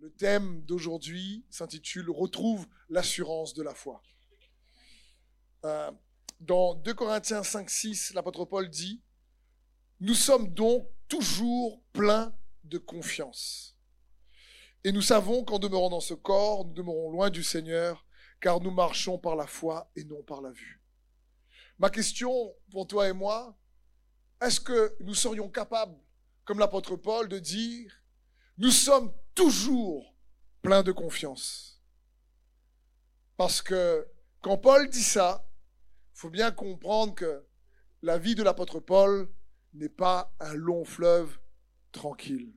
Le thème d'aujourd'hui s'intitule Retrouve l'assurance de la foi. Euh, dans 2 Corinthiens 5, 6, l'apôtre Paul dit Nous sommes donc toujours pleins de confiance. Et nous savons qu'en demeurant dans ce corps, nous demeurons loin du Seigneur, car nous marchons par la foi et non par la vue. Ma question pour toi et moi, est-ce que nous serions capables, comme l'apôtre Paul, de dire, nous sommes toujours pleins de confiance Parce que quand Paul dit ça, il faut bien comprendre que la vie de l'apôtre Paul n'est pas un long fleuve tranquille.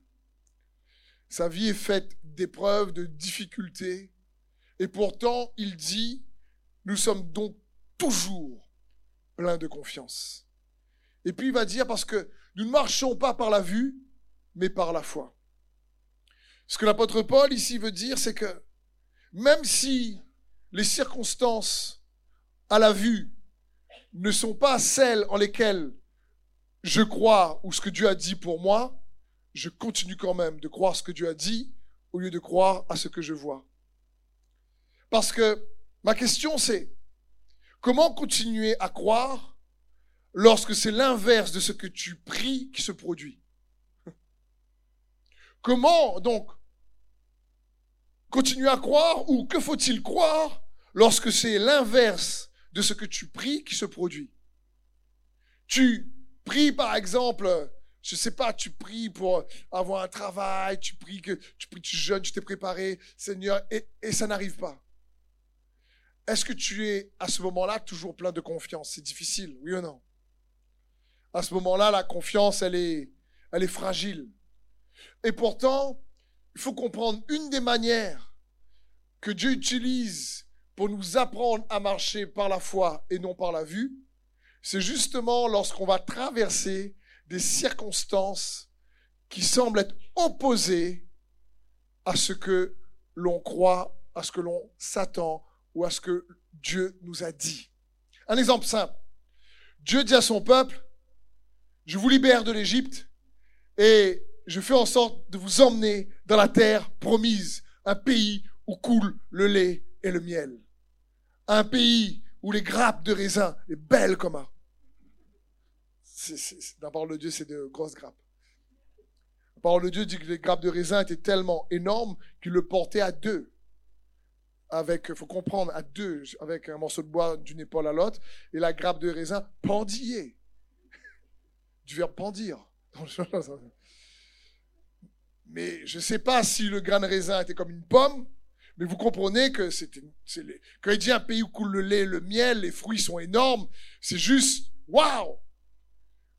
Sa vie est faite d'épreuves, de difficultés, et pourtant il dit, nous sommes donc toujours pleins de confiance. Et puis il va dire, parce que nous ne marchons pas par la vue, mais par la foi. Ce que l'apôtre Paul ici veut dire, c'est que même si les circonstances à la vue ne sont pas celles en lesquelles je crois ou ce que Dieu a dit pour moi, je continue quand même de croire ce que Dieu a dit au lieu de croire à ce que je vois. Parce que ma question c'est, comment continuer à croire lorsque c'est l'inverse de ce que tu pries qui se produit? Comment donc continuer à croire ou que faut-il croire lorsque c'est l'inverse de ce que tu pries qui se produit? Tu pries par exemple, je sais pas, tu pries pour avoir un travail, tu pries que tu pries, tu jeûnes, tu t'es préparé, Seigneur, et, ça n'arrive pas. Est-ce que tu es à ce moment-là toujours plein de confiance? C'est difficile, oui ou non? À ce moment-là, la confiance, elle est fragile. Et pourtant, il faut comprendre une des manières que Dieu utilise pour nous apprendre à marcher par la foi et non par la vue, c'est justement lorsqu'on va traverser des circonstances qui semblent être opposées à ce que l'on croit, à ce que l'on s'attend ou à ce que Dieu nous a dit. Un exemple simple. Dieu dit à son peuple, je vous libère de l'Égypte et je fais en sorte de vous emmener dans la terre promise, un pays où coule le lait et le miel. Un pays où les grappes de raisin, est belles comme un, la parole de Dieu, c'est de grosses grappes. La parole de Dieu dit que les grappes de raisin étaient tellement énormes qu'il le portait à deux. Avec, faut comprendre, à deux, avec un morceau de bois d'une épaule à l'autre, et la grappe de raisin pendillait. Du verbe pendir. Mais je ne sais pas si le grain de raisin était comme une pomme, mais vous comprenez que c'était, quand il dit un pays où coule le lait, le miel, les fruits sont énormes, c'est juste, waouh!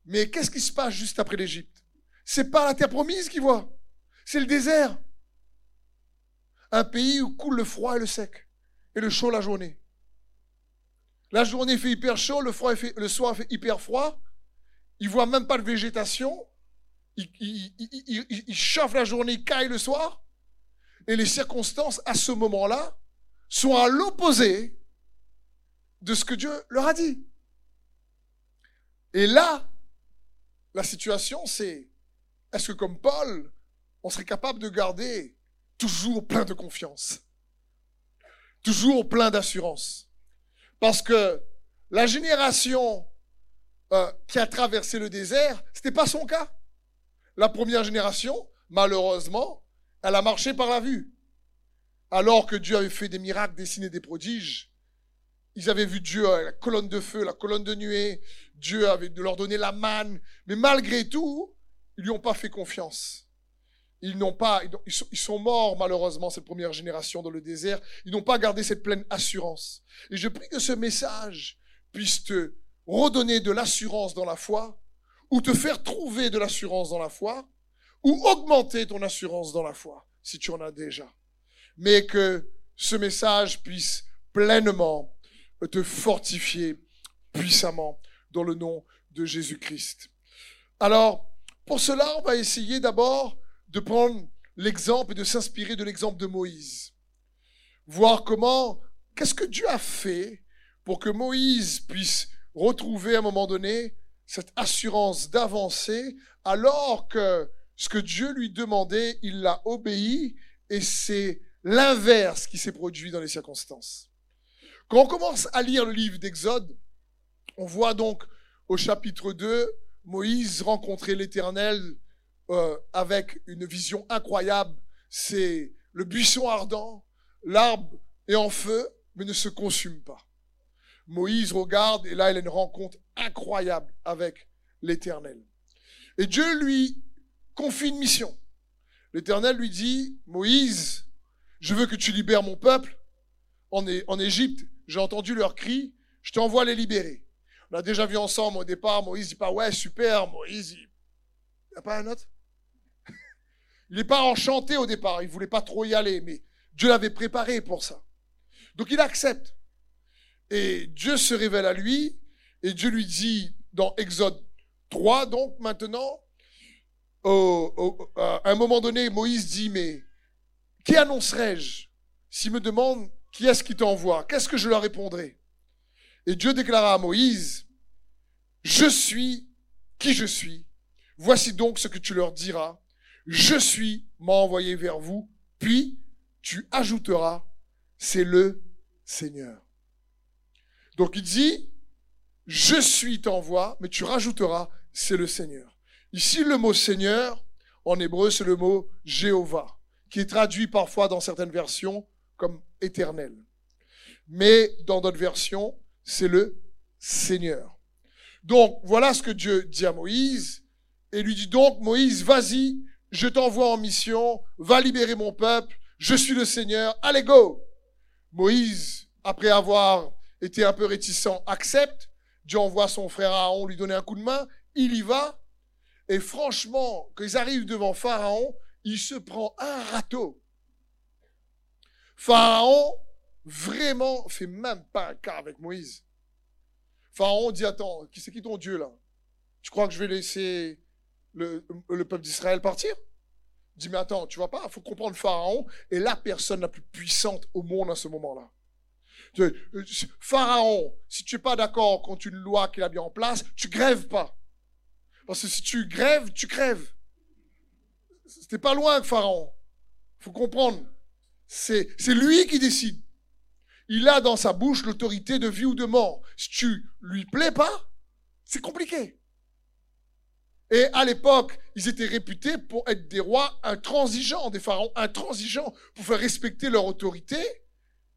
Mais qu'est-ce qui se passe juste après l'Égypte? C'est pas la terre promise qu'il voit, c'est le désert. Un pays où coule le froid et le sec, et le chaud la journée. La journée fait hyper chaud, le, froid fait, le soir fait hyper froid. Il voit même pas de végétation. Il, il, chauffe la journée, il caille le soir. Et les circonstances à ce moment-là sont à l'opposé de ce que Dieu leur a dit. Et là, la situation, c'est est-ce que comme Paul, on serait capable de garder toujours plein de confiance, toujours plein d'assurance? Parce que la génération euh, qui a traversé le désert, ce n'était pas son cas. La première génération, malheureusement, elle a marché par la vue. Alors que Dieu avait fait des miracles, dessiné des prodiges, ils avaient vu Dieu, la colonne de feu, la colonne de nuée. Dieu avait de leur donner la manne. Mais malgré tout, ils lui ont pas fait confiance. Ils n'ont pas, ils sont morts malheureusement cette première génération dans le désert. Ils n'ont pas gardé cette pleine assurance. Et je prie que ce message puisse te redonner de l'assurance dans la foi, ou te faire trouver de l'assurance dans la foi, ou augmenter ton assurance dans la foi, si tu en as déjà. Mais que ce message puisse pleinement te fortifier puissamment dans le nom de Jésus-Christ. Alors, pour cela, on va essayer d'abord de prendre l'exemple et de s'inspirer de l'exemple de Moïse. Voir comment, qu'est-ce que Dieu a fait pour que Moïse puisse retrouver à un moment donné cette assurance d'avancer alors que ce que Dieu lui demandait, il l'a obéi et c'est l'inverse qui s'est produit dans les circonstances. Quand on commence à lire le livre d'Exode, on voit donc au chapitre 2, Moïse rencontrer l'Éternel euh, avec une vision incroyable. C'est le buisson ardent, l'arbre est en feu, mais ne se consume pas. Moïse regarde et là il a une rencontre incroyable avec l'Éternel. Et Dieu lui confie une mission. L'Éternel lui dit, Moïse, je veux que tu libères mon peuple en, Égypte. J'ai entendu leurs cris, je t'envoie les libérer. On a déjà vu ensemble au départ, Moïse dit pas, ouais, super, Moïse, il n'y a pas un autre Il n'est pas enchanté au départ, il voulait pas trop y aller, mais Dieu l'avait préparé pour ça. Donc il accepte. Et Dieu se révèle à lui, et Dieu lui dit dans Exode 3, donc maintenant, à un moment donné, Moïse dit, mais qui annoncerai-je S'il me demande qui est-ce qui t'envoie, qu'est-ce que je leur répondrai? Et Dieu déclara à Moïse, je suis qui je suis. Voici donc ce que tu leur diras. Je suis m'a envoyé vers vous, puis tu ajouteras, c'est le Seigneur. Donc il dit, je suis t'envoie, mais tu rajouteras, c'est le Seigneur. Ici, le mot Seigneur, en hébreu, c'est le mot Jéhovah, qui est traduit parfois dans certaines versions comme éternel. Mais dans d'autres versions, c'est le Seigneur. Donc, voilà ce que Dieu dit à Moïse. Et lui dit donc, Moïse, vas-y, je t'envoie en mission, va libérer mon peuple, je suis le Seigneur, allez go. Moïse, après avoir été un peu réticent, accepte. Dieu envoie son frère Aaron lui donner un coup de main, il y va. Et franchement, quand ils arrivent devant Pharaon, il se prend un râteau. Pharaon, vraiment, fait même pas un cas avec Moïse. Pharaon dit, attends, c'est qui ton Dieu là? Tu crois que je vais laisser le, peuple d'Israël partir? Il dit, mais attends, tu vois pas, il faut comprendre Pharaon est la personne la plus puissante au monde à ce moment-là. Pharaon, si tu n'es pas d'accord contre une loi qu'il a mis en place, tu grèves pas. Parce que si tu grèves, tu crèves. C'était pas loin que Pharaon. faut comprendre. C'est, c'est lui qui décide. Il a dans sa bouche l'autorité de vie ou de mort. Si tu lui plais pas, c'est compliqué. Et à l'époque, ils étaient réputés pour être des rois intransigeants, des pharaons intransigeants, pour faire respecter leur autorité.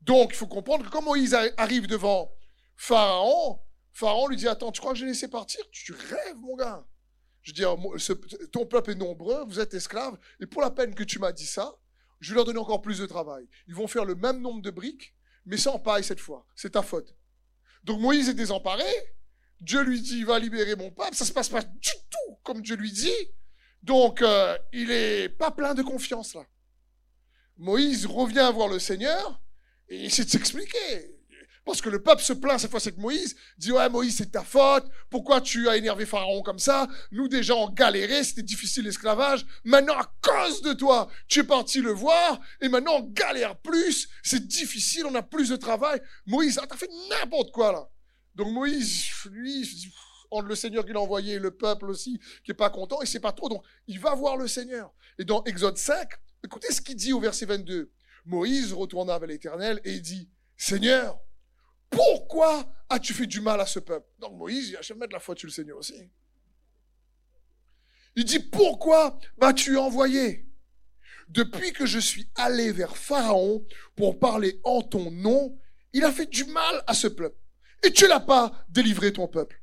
Donc, il faut comprendre que quand Moïse arrive devant Pharaon, Pharaon lui dit, attends, tu crois que je l'ai laissé partir? Tu rêves, mon gars. Je dis, ton peuple est nombreux, vous êtes esclaves, et pour la peine que tu m'as dit ça, je vais leur donner encore plus de travail. Ils vont faire le même nombre de briques, mais sans paille cette fois. C'est ta faute. Donc Moïse est désemparé. Dieu lui dit, va libérer mon peuple. Ça se passe pas du tout comme Dieu lui dit. Donc euh, il est pas plein de confiance là. Moïse revient voir le Seigneur et il s'expliquer. Parce que le peuple se plaint cette fois c'est que Moïse, dit ouais Moïse c'est ta faute, pourquoi tu as énervé Pharaon comme ça? Nous déjà on galérait, c'était difficile l'esclavage, maintenant à cause de toi, tu es parti le voir, et maintenant on galère plus, c'est difficile, on a plus de travail. Moïse, ah, t'as fait n'importe quoi là. Donc Moïse, lui, entre le Seigneur qui l'a envoyé et le peuple aussi qui est pas content, et c'est pas trop, donc il va voir le Seigneur. Et dans Exode 5, écoutez ce qu'il dit au verset 22. Moïse retourna vers l'Éternel et dit, Seigneur, pourquoi as-tu fait du mal à ce peuple? Donc Moïse, il a jamais de la faute sur le Seigneur aussi. Il dit, pourquoi m'as-tu envoyé? Depuis que je suis allé vers Pharaon pour parler en ton nom, il a fait du mal à ce peuple. Et tu l'as pas délivré ton peuple.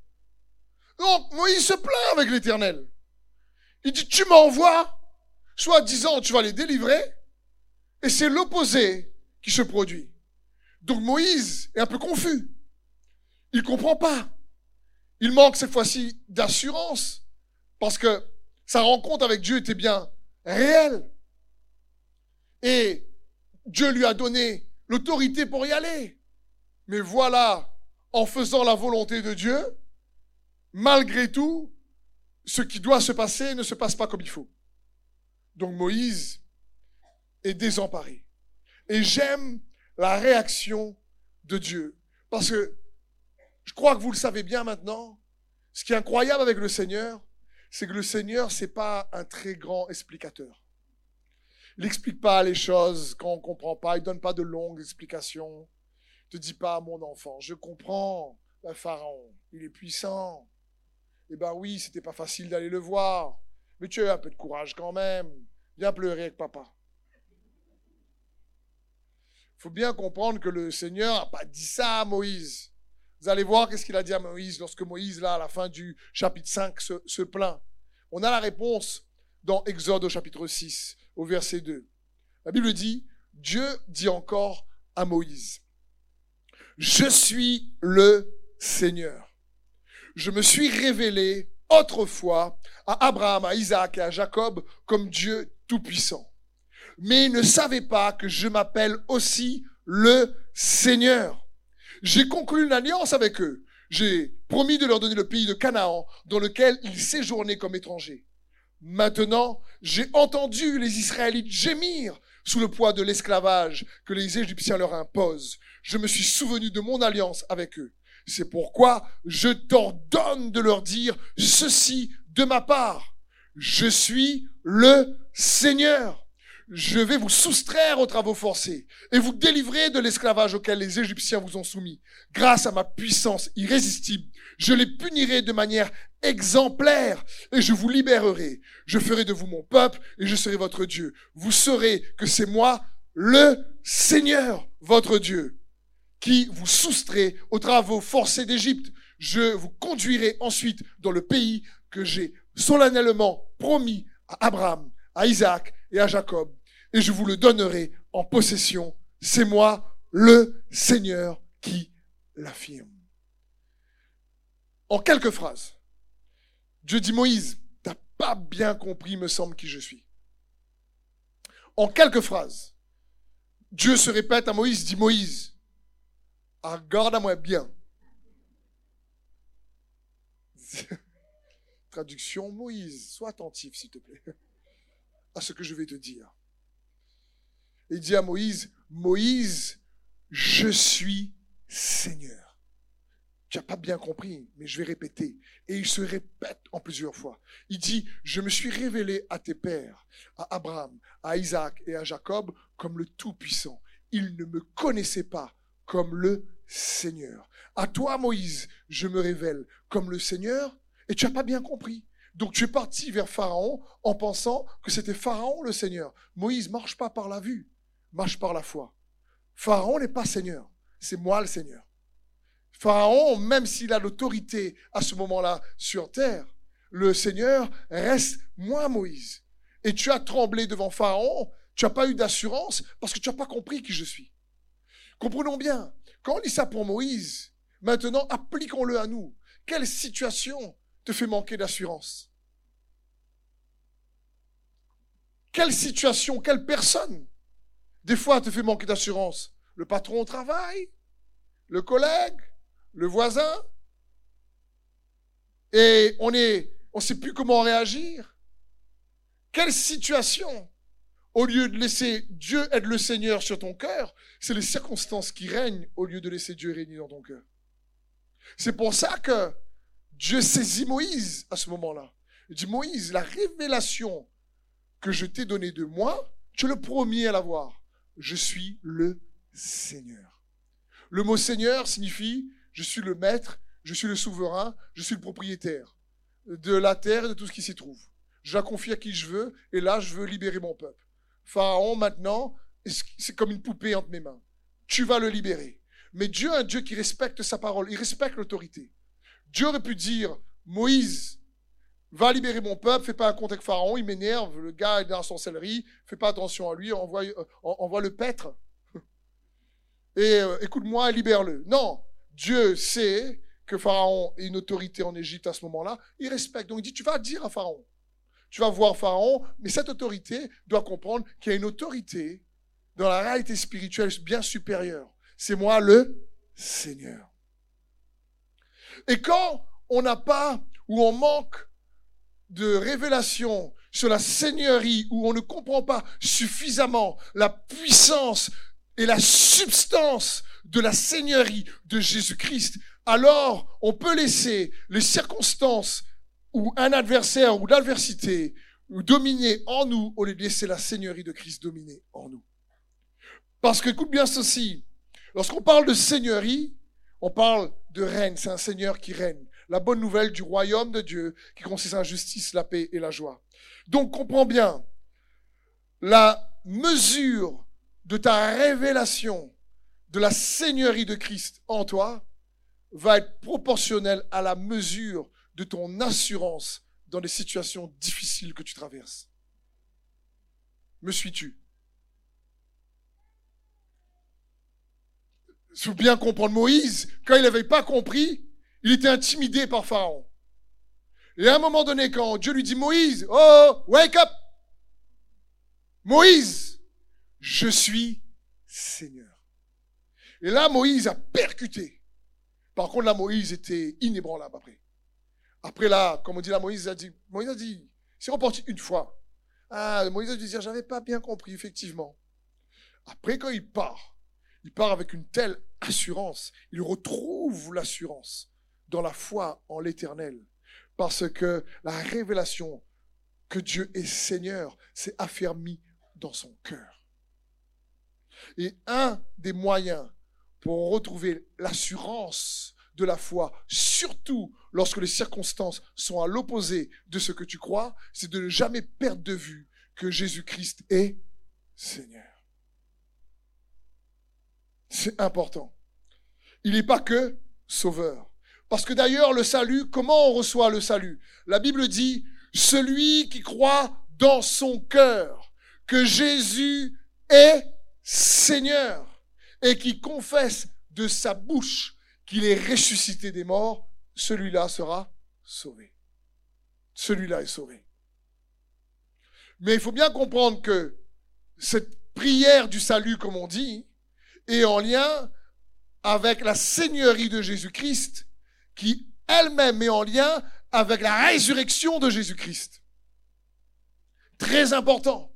Donc Moïse se plaint avec l'Éternel. Il dit, tu m'envoies, soit disant tu vas les délivrer, et c'est l'opposé qui se produit. Donc Moïse est un peu confus. Il comprend pas. Il manque cette fois-ci d'assurance parce que sa rencontre avec Dieu était bien réelle. Et Dieu lui a donné l'autorité pour y aller. Mais voilà, en faisant la volonté de Dieu, malgré tout, ce qui doit se passer ne se passe pas comme il faut. Donc Moïse est désemparé. Et j'aime la réaction de Dieu. Parce que je crois que vous le savez bien maintenant, ce qui est incroyable avec le Seigneur, c'est que le Seigneur, c'est pas un très grand explicateur. Il n'explique pas les choses quand on ne comprend pas. Il ne donne pas de longues explications. Te dit pas, mon enfant, je comprends, le Pharaon, il est puissant. Eh ben oui, c'était pas facile d'aller le voir. Mais tu as un peu de courage quand même. Viens pleurer avec papa. Il faut bien comprendre que le Seigneur n'a pas dit ça à Moïse. Vous allez voir qu'est-ce qu'il a dit à Moïse lorsque Moïse, là, à la fin du chapitre 5, se, se plaint. On a la réponse dans Exode au chapitre 6, au verset 2. La Bible dit, Dieu dit encore à Moïse, Je suis le Seigneur. Je me suis révélé autrefois à Abraham, à Isaac et à Jacob comme Dieu Tout-Puissant. Mais ils ne savaient pas que je m'appelle aussi le Seigneur. J'ai conclu une alliance avec eux. J'ai promis de leur donner le pays de Canaan dans lequel ils séjournaient comme étrangers. Maintenant, j'ai entendu les Israélites gémir sous le poids de l'esclavage que les Égyptiens leur imposent. Je me suis souvenu de mon alliance avec eux. C'est pourquoi je t'ordonne de leur dire ceci de ma part. Je suis le Seigneur. Je vais vous soustraire aux travaux forcés et vous délivrer de l'esclavage auquel les Égyptiens vous ont soumis. Grâce à ma puissance irrésistible, je les punirai de manière exemplaire et je vous libérerai. Je ferai de vous mon peuple et je serai votre Dieu. Vous saurez que c'est moi, le Seigneur, votre Dieu qui vous soustrait aux travaux forcés d'Égypte. Je vous conduirai ensuite dans le pays que j'ai solennellement promis à Abraham, à Isaac et à Jacob, et je vous le donnerai en possession. C'est moi, le Seigneur, qui l'affirme. En quelques phrases, Dieu dit Moïse, t'as pas bien compris, me semble, qui je suis. En quelques phrases, Dieu se répète à Moïse, dit Moïse, Regarde-moi bien. Traduction Moïse, sois attentif s'il te plaît à ce que je vais te dire. Il dit à Moïse, Moïse, je suis Seigneur. Tu n'as pas bien compris, mais je vais répéter. Et il se répète en plusieurs fois. Il dit, je me suis révélé à tes pères, à Abraham, à Isaac et à Jacob comme le Tout-Puissant. Ils ne me connaissaient pas comme le Seigneur. À toi, Moïse, je me révèle comme le Seigneur, et tu n'as pas bien compris. Donc tu es parti vers Pharaon en pensant que c'était Pharaon le Seigneur. Moïse marche pas par la vue, marche par la foi. Pharaon n'est pas Seigneur, c'est moi le Seigneur. Pharaon, même s'il a l'autorité à ce moment-là sur terre, le Seigneur reste moi Moïse. Et tu as tremblé devant Pharaon, tu n'as pas eu d'assurance parce que tu n'as pas compris qui je suis. Comprenons bien, quand on lit ça pour Moïse, maintenant appliquons-le à nous. Quelle situation te fait manquer d'assurance. Quelle situation, quelle personne des fois te fait manquer d'assurance? Le patron au travail Le collègue Le voisin. Et on est, on sait plus comment réagir. Quelle situation? Au lieu de laisser Dieu être le Seigneur sur ton cœur, c'est les circonstances qui règnent au lieu de laisser Dieu régner dans ton cœur. C'est pour ça que Dieu saisit Moïse à ce moment-là. Il dit, Moïse, la révélation que je t'ai donnée de moi, tu le promis à l'avoir. Je suis le Seigneur. Le mot Seigneur signifie, je suis le maître, je suis le souverain, je suis le propriétaire de la terre et de tout ce qui s'y trouve. Je la confie à qui je veux, et là, je veux libérer mon peuple. Pharaon, maintenant, c'est comme une poupée entre mes mains. Tu vas le libérer. Mais Dieu est un Dieu qui respecte sa parole, il respecte l'autorité. Dieu aurait pu dire, Moïse, va libérer mon peuple, fais pas un compte avec Pharaon, il m'énerve, le gars est dans son céleri, fais pas attention à lui, envoie, euh, le paître. Et euh, écoute-moi, libère-le. Non, Dieu sait que Pharaon est une autorité en Égypte à ce moment-là, il respecte. Donc il dit, tu vas dire à Pharaon, tu vas voir Pharaon, mais cette autorité doit comprendre qu'il y a une autorité dans la réalité spirituelle bien supérieure. C'est moi le Seigneur. Et quand on n'a pas ou on manque de révélation sur la seigneurie, où on ne comprend pas suffisamment la puissance et la substance de la seigneurie de Jésus-Christ, alors on peut laisser les circonstances ou un adversaire ou l'adversité dominer en nous au lieu de laisser la seigneurie de Christ dominer en nous. Parce que, écoute bien ceci, lorsqu'on parle de seigneurie, on parle de règne, c'est un seigneur qui règne. La bonne nouvelle du royaume de Dieu qui consiste en la justice, la paix et la joie. Donc comprends bien, la mesure de ta révélation de la seigneurie de Christ en toi va être proportionnelle à la mesure de ton assurance dans les situations difficiles que tu traverses. Me suis-tu? Il faut bien comprendre Moïse, quand il n'avait pas compris, il était intimidé par Pharaon. Et à un moment donné, quand Dieu lui dit Moïse, oh, wake up Moïse, je suis Seigneur. Et là, Moïse a percuté. Par contre, là, Moïse était inébranlable après. Après là, comme on dit là, Moïse a dit, Moïse a dit, c'est reparti une fois. Ah, Moïse a dû dire, j'avais pas bien compris, effectivement. Après, quand il part, il part avec une telle assurance. Il retrouve l'assurance dans la foi en l'éternel. Parce que la révélation que Dieu est Seigneur s'est affermie dans son cœur. Et un des moyens pour retrouver l'assurance de la foi, surtout lorsque les circonstances sont à l'opposé de ce que tu crois, c'est de ne jamais perdre de vue que Jésus-Christ est Seigneur. C'est important. Il n'est pas que sauveur. Parce que d'ailleurs, le salut, comment on reçoit le salut? La Bible dit, celui qui croit dans son cœur que Jésus est Seigneur et qui confesse de sa bouche qu'il est ressuscité des morts, celui-là sera sauvé. Celui-là est sauvé. Mais il faut bien comprendre que cette prière du salut, comme on dit, est en lien avec la Seigneurie de Jésus-Christ, qui elle-même est en lien avec la résurrection de Jésus-Christ. Très important.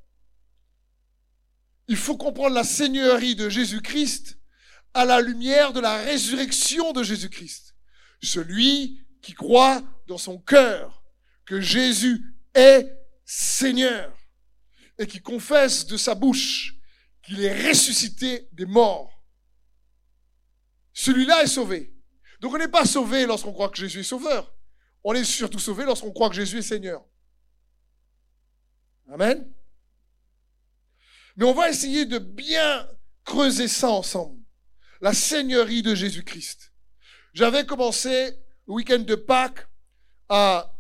Il faut comprendre la Seigneurie de Jésus-Christ à la lumière de la résurrection de Jésus-Christ. Celui qui croit dans son cœur que Jésus est Seigneur et qui confesse de sa bouche qu'il est ressuscité des morts. Celui-là est sauvé. Donc on n'est pas sauvé lorsqu'on croit que Jésus est sauveur. On est surtout sauvé lorsqu'on croit que Jésus est Seigneur. Amen. Mais on va essayer de bien creuser ça ensemble la seigneurie de Jésus-Christ. J'avais commencé le week-end de Pâques à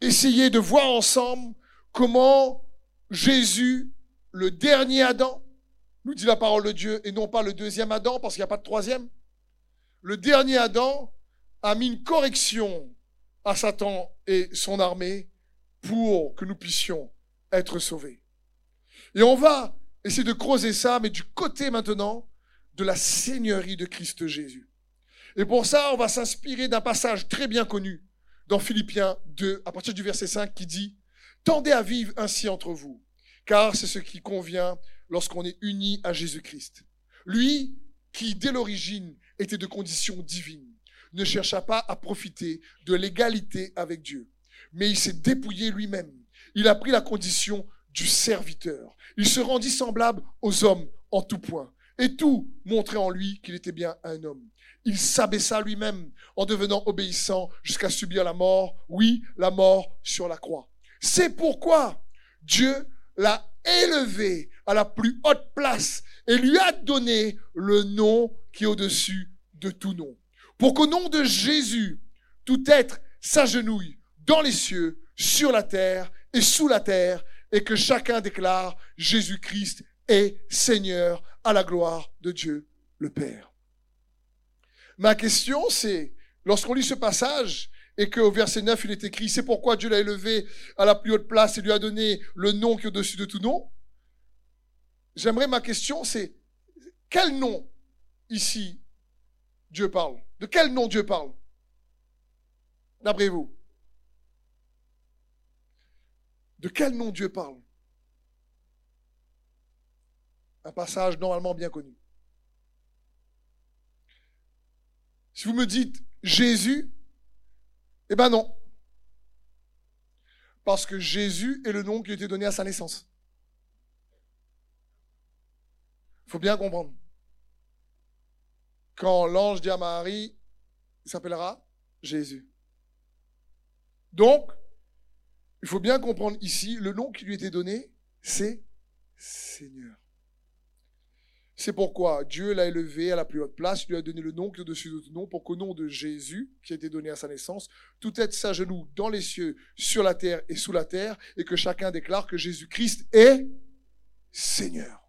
essayer de voir ensemble comment Jésus, le dernier Adam, nous dit la parole de Dieu, et non pas le deuxième Adam, parce qu'il n'y a pas de troisième. Le dernier Adam a mis une correction à Satan et son armée pour que nous puissions être sauvés. Et on va essayer de creuser ça, mais du côté maintenant de la seigneurie de Christ Jésus. Et pour ça, on va s'inspirer d'un passage très bien connu dans Philippiens 2, à partir du verset 5, qui dit, Tendez à vivre ainsi entre vous, car c'est ce qui convient lorsqu'on est uni à Jésus-Christ. Lui, qui dès l'origine était de condition divine, ne chercha pas à profiter de l'égalité avec Dieu, mais il s'est dépouillé lui-même. Il a pris la condition du serviteur. Il se rendit semblable aux hommes en tout point et tout montrait en lui qu'il était bien un homme. Il s'abaissa lui-même en devenant obéissant jusqu'à subir la mort, oui, la mort sur la croix. C'est pourquoi Dieu l'a élevé à la plus haute place et lui a donné le nom qui est au-dessus de tout nom. Pour qu'au nom de Jésus, tout être s'agenouille dans les cieux, sur la terre et sous la terre, et que chacun déclare Jésus-Christ est Seigneur à la gloire de Dieu le Père. Ma question, c'est, lorsqu'on lit ce passage, et qu'au verset 9, il est écrit, c'est pourquoi Dieu l'a élevé à la plus haute place et lui a donné le nom qui est au-dessus de tout nom. J'aimerais, ma question, c'est, quel nom ici Dieu parle? De quel nom Dieu parle? D'après vous? De quel nom Dieu parle? Un passage normalement bien connu. Si vous me dites Jésus, eh ben non. Parce que Jésus est le nom qui a été donné à sa naissance. Il faut bien comprendre. Quand l'ange dit à Marie, il s'appellera Jésus. Donc, il faut bien comprendre ici, le nom qui lui était donné, c'est Seigneur. C'est pourquoi Dieu l'a élevé à la plus haute place, lui a donné le nom qui est au-dessus de tout nom, pour qu'au nom de Jésus, qui a été donné à sa naissance, tout être s'agenouille dans les cieux, sur la terre et sous la terre, et que chacun déclare que Jésus-Christ est Seigneur.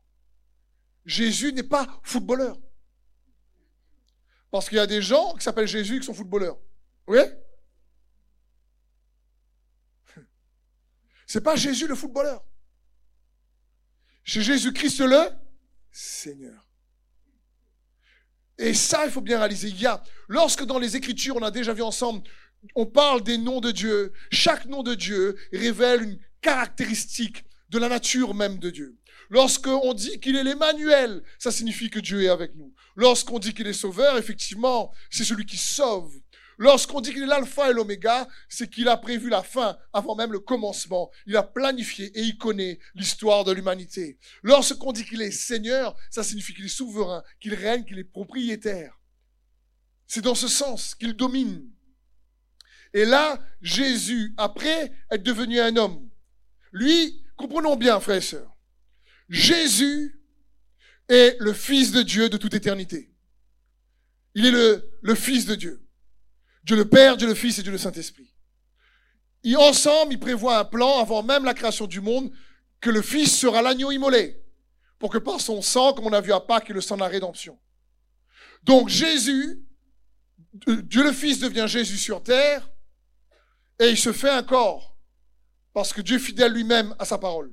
Jésus n'est pas footballeur. Parce qu'il y a des gens qui s'appellent Jésus qui sont footballeurs. Oui C'est pas Jésus le footballeur. C'est Jésus-Christ le Seigneur. Et ça, il faut bien réaliser. Il y a, lorsque dans les Écritures, on a déjà vu ensemble, on parle des noms de Dieu, chaque nom de Dieu révèle une caractéristique de la nature même de Dieu. Lorsqu'on dit qu'il est l'Emmanuel, ça signifie que Dieu est avec nous. Lorsqu'on dit qu'il est sauveur, effectivement, c'est celui qui sauve. Lorsqu'on dit qu'il est l'alpha et l'oméga, c'est qu'il a prévu la fin avant même le commencement. Il a planifié et il connaît l'histoire de l'humanité. Lorsqu'on dit qu'il est Seigneur, ça signifie qu'il est souverain, qu'il règne, qu'il est propriétaire. C'est dans ce sens qu'il domine. Et là, Jésus, après être devenu un homme, lui, comprenons bien, frères et sœurs, Jésus est le Fils de Dieu de toute éternité. Il est le, Fils de Dieu. Dieu le Père, Dieu le Fils et Dieu le Saint-Esprit. Et ensemble, ils prévoient un plan avant même la création du monde que le Fils sera l'agneau immolé pour que par son sang, comme on a vu à Pâques, le sang de la rédemption. Donc Jésus, Dieu le Fils devient Jésus sur terre et il se fait un corps parce que Dieu fidèle lui-même à sa parole.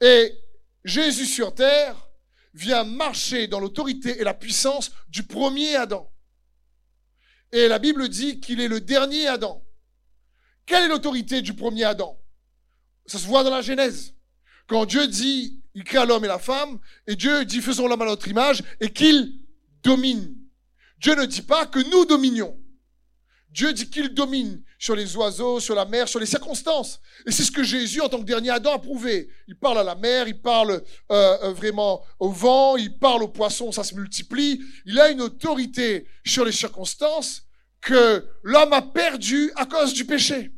Et Jésus sur terre vient marcher dans l'autorité et la puissance du premier Adam. Et la Bible dit qu'il est le dernier Adam. Quelle est l'autorité du premier Adam? Ça se voit dans la Genèse. Quand Dieu dit, il crée l'homme et la femme, et Dieu dit, faisons l'homme à notre image, et qu'il domine. Dieu ne dit pas que nous dominions. Dieu dit qu'il domine sur les oiseaux, sur la mer, sur les circonstances. Et c'est ce que Jésus, en tant que dernier Adam, a prouvé. Il parle à la mer, il parle euh, euh, vraiment au vent, il parle aux poissons, ça se multiplie. Il a une autorité sur les circonstances que l'homme a perdu à cause du péché.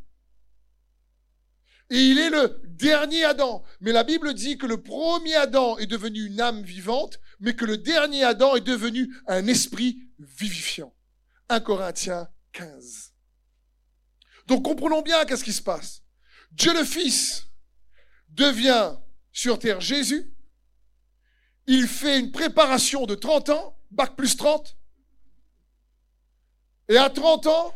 Et il est le dernier Adam. Mais la Bible dit que le premier Adam est devenu une âme vivante, mais que le dernier Adam est devenu un esprit vivifiant. 1 Corinthiens 15. Donc comprenons bien qu'est-ce qui se passe. Dieu le Fils devient sur terre Jésus. Il fait une préparation de 30 ans, bac plus 30. Et à 30 ans,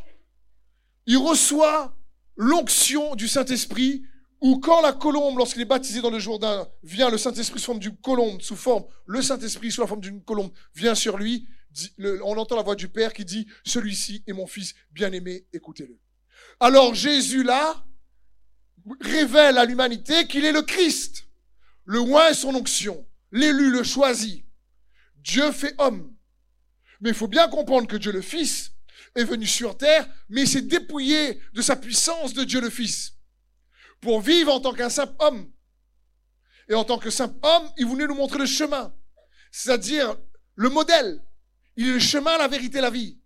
il reçoit l'onction du Saint-Esprit, où quand la colombe, lorsqu'il est baptisé dans le Jourdain, vient, le Saint-Esprit sous forme d'une colombe, sous forme, le Saint-Esprit sous la forme d'une colombe, vient sur lui, on entend la voix du Père qui dit, celui-ci est mon Fils bien-aimé, écoutez-le. Alors Jésus là révèle à l'humanité qu'il est le Christ. Le roi est son onction. L'élu, le choisi. Dieu fait homme. Mais il faut bien comprendre que Dieu le Fils est venu sur terre, mais il s'est dépouillé de sa puissance de Dieu le Fils pour vivre en tant qu'un simple homme. Et en tant que simple homme, il voulait nous montrer le chemin, c'est-à-dire le modèle. Il est le chemin, la vérité, la vie.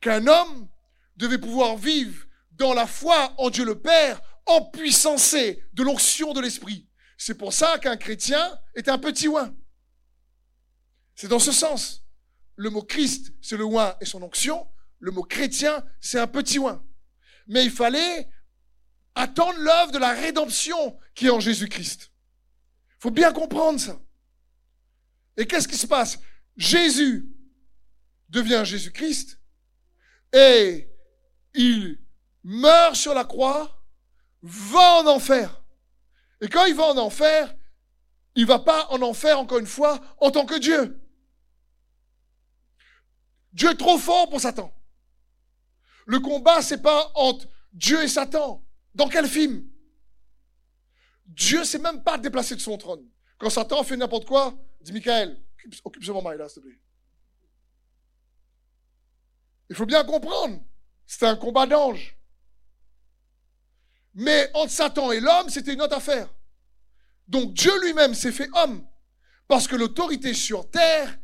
Qu'un homme devait pouvoir vivre dans la foi en Dieu le Père, en puissance de l'onction de l'Esprit. C'est pour ça qu'un chrétien est un petit oin. C'est dans ce sens. Le mot Christ, c'est le oin et son onction. Le mot chrétien, c'est un petit oin. Mais il fallait attendre l'œuvre de la rédemption qui est en Jésus-Christ. Il faut bien comprendre ça. Et qu'est-ce qui se passe? Jésus devient Jésus-Christ et il meurt sur la croix, va en enfer. Et quand il va en enfer, il va pas en enfer, encore une fois, en tant que Dieu. Dieu est trop fort pour Satan. Le combat, c'est pas entre Dieu et Satan. Dans quel film? Dieu s'est même pas déplacé de son trône. Quand Satan fait n'importe quoi, dit Michael, occupe ce moment là, s'il te plaît. Il faut bien comprendre, c'est un combat d'ange. Mais entre Satan et l'homme, c'était une autre affaire. Donc Dieu lui-même s'est fait homme. Parce que l'autorité sur terre